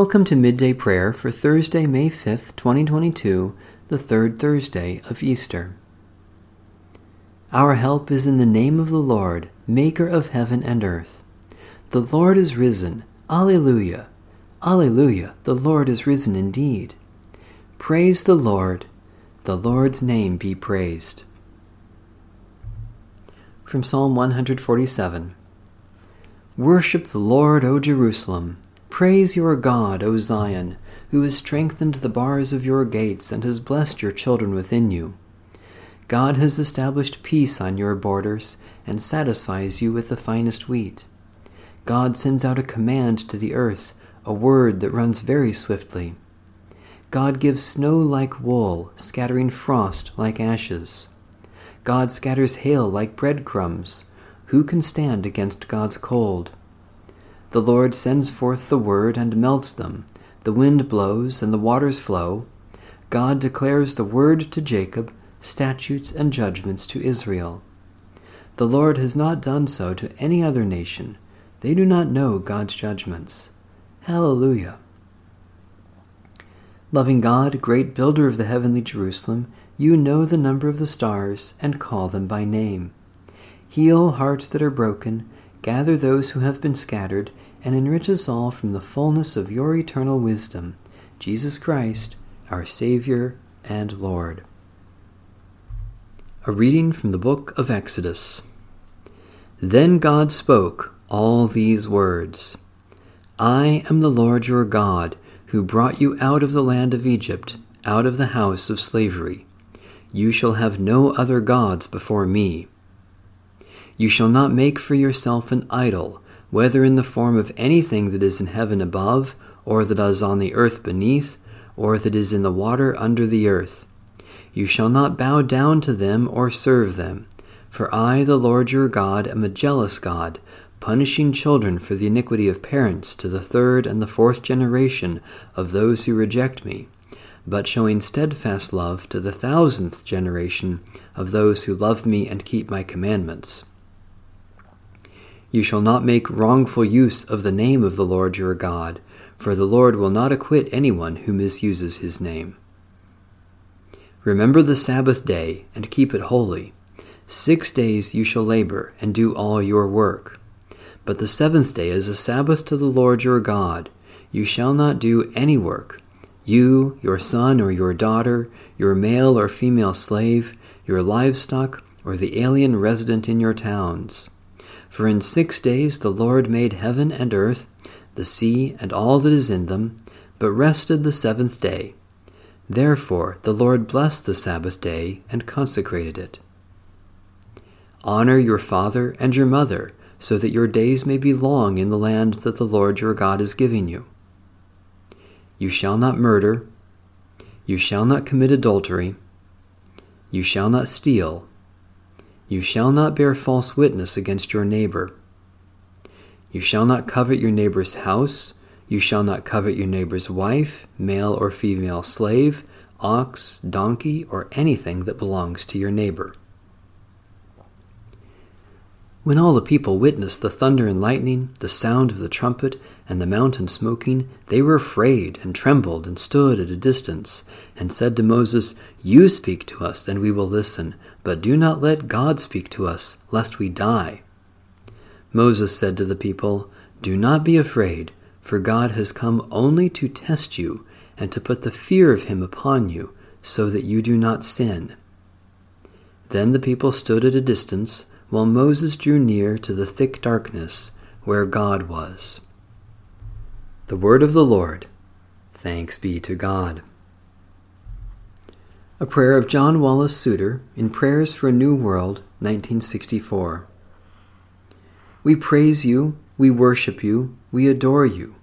Welcome to Midday Prayer for Thursday, May 5th, 2022, the third Thursday of Easter. Our help is in the name of the Lord, Maker of heaven and earth. The Lord is risen. Alleluia. Alleluia. The Lord is risen indeed. Praise the Lord. The Lord's name be praised. From Psalm 147 Worship the Lord, O Jerusalem. Praise your God, O Zion, who has strengthened the bars of your gates and has blessed your children within you. God has established peace on your borders and satisfies you with the finest wheat. God sends out a command to the earth, a word that runs very swiftly. God gives snow like wool, scattering frost like ashes. God scatters hail like breadcrumbs. Who can stand against God's cold? The Lord sends forth the word and melts them. The wind blows and the waters flow. God declares the word to Jacob, statutes and judgments to Israel. The Lord has not done so to any other nation. They do not know God's judgments. Hallelujah. Loving God, great builder of the heavenly Jerusalem, you know the number of the stars and call them by name. Heal hearts that are broken, gather those who have been scattered, and enrich us all from the fullness of your eternal wisdom, Jesus Christ, our Savior and Lord. A reading from the book of Exodus. Then God spoke all these words I am the Lord your God, who brought you out of the land of Egypt, out of the house of slavery. You shall have no other gods before me. You shall not make for yourself an idol whether in the form of anything that is in heaven above, or that is on the earth beneath, or that is in the water under the earth. You shall not bow down to them or serve them. For I, the Lord your God, am a jealous God, punishing children for the iniquity of parents to the third and the fourth generation of those who reject me, but showing steadfast love to the thousandth generation of those who love me and keep my commandments. You shall not make wrongful use of the name of the Lord your God, for the Lord will not acquit anyone who misuses his name. Remember the Sabbath day and keep it holy. Six days you shall labor and do all your work. But the seventh day is a Sabbath to the Lord your God. You shall not do any work. You, your son or your daughter, your male or female slave, your livestock, or the alien resident in your towns for in six days the Lord made heaven and earth, the sea, and all that is in them, but rested the seventh day. Therefore the Lord blessed the Sabbath day and consecrated it. Honor your father and your mother, so that your days may be long in the land that the Lord your God is giving you. You shall not murder. You shall not commit adultery. You shall not steal. You shall not bear false witness against your neighbor. You shall not covet your neighbor's house. You shall not covet your neighbor's wife, male or female slave, ox, donkey, or anything that belongs to your neighbor. When all the people witnessed the thunder and lightning, the sound of the trumpet, and the mountain smoking, they were afraid and trembled and stood at a distance, and said to Moses, You speak to us, and we will listen, but do not let God speak to us, lest we die. Moses said to the people, Do not be afraid, for God has come only to test you, and to put the fear of him upon you, so that you do not sin. Then the people stood at a distance, while Moses drew near to the thick darkness where God was. The Word of the Lord. Thanks be to God. A prayer of John Wallace Suter in Prayers for a New World, 1964. We praise you, we worship you, we adore you.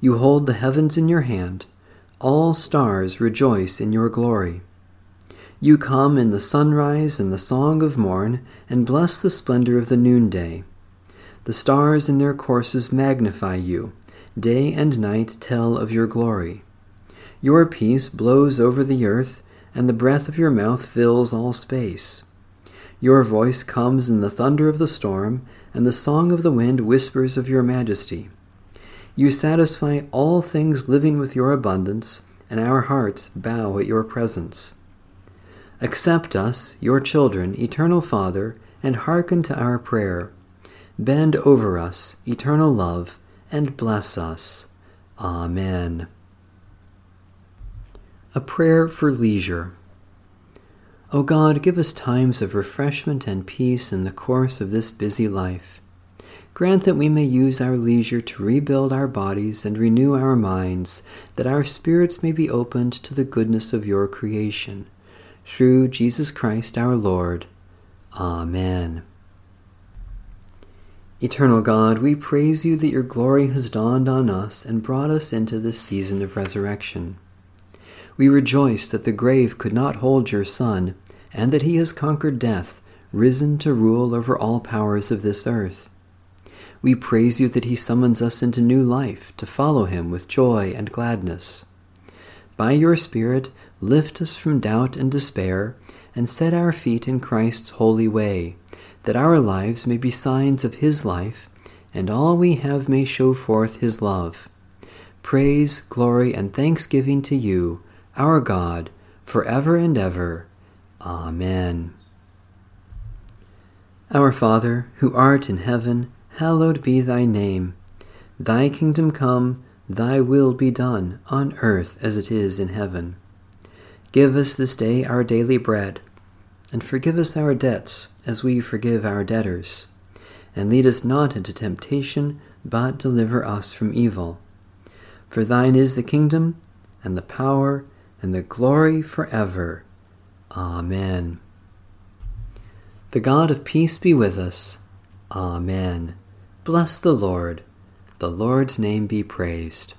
You hold the heavens in your hand. All stars rejoice in your glory. You come in the sunrise and the song of morn, and bless the splendor of the noonday. The stars in their courses magnify you, day and night tell of your glory. Your peace blows over the earth, and the breath of your mouth fills all space. Your voice comes in the thunder of the storm, and the song of the wind whispers of your majesty. You satisfy all things living with your abundance, and our hearts bow at your presence. Accept us, your children, eternal Father, and hearken to our prayer. Bend over us, eternal love, and bless us. Amen. A prayer for leisure. O God, give us times of refreshment and peace in the course of this busy life. Grant that we may use our leisure to rebuild our bodies and renew our minds, that our spirits may be opened to the goodness of your creation. Through Jesus Christ our Lord. Amen. Eternal God, we praise you that your glory has dawned on us and brought us into this season of resurrection. We rejoice that the grave could not hold your Son, and that he has conquered death, risen to rule over all powers of this earth. We praise you that he summons us into new life, to follow him with joy and gladness. By your Spirit, lift us from doubt and despair, and set our feet in Christ's holy way, that our lives may be signs of his life, and all we have may show forth his love. Praise, glory, and thanksgiving to you, our God, for ever and ever. Amen. Our Father, who art in heaven, hallowed be thy name. Thy kingdom come, thy will be done, on earth as it is in heaven. Give us this day our daily bread, and forgive us our debts as we forgive our debtors. And lead us not into temptation, but deliver us from evil. For thine is the kingdom, and the power, and the glory forever. Amen. The God of peace be with us. Amen. Bless the Lord. The Lord's name be praised.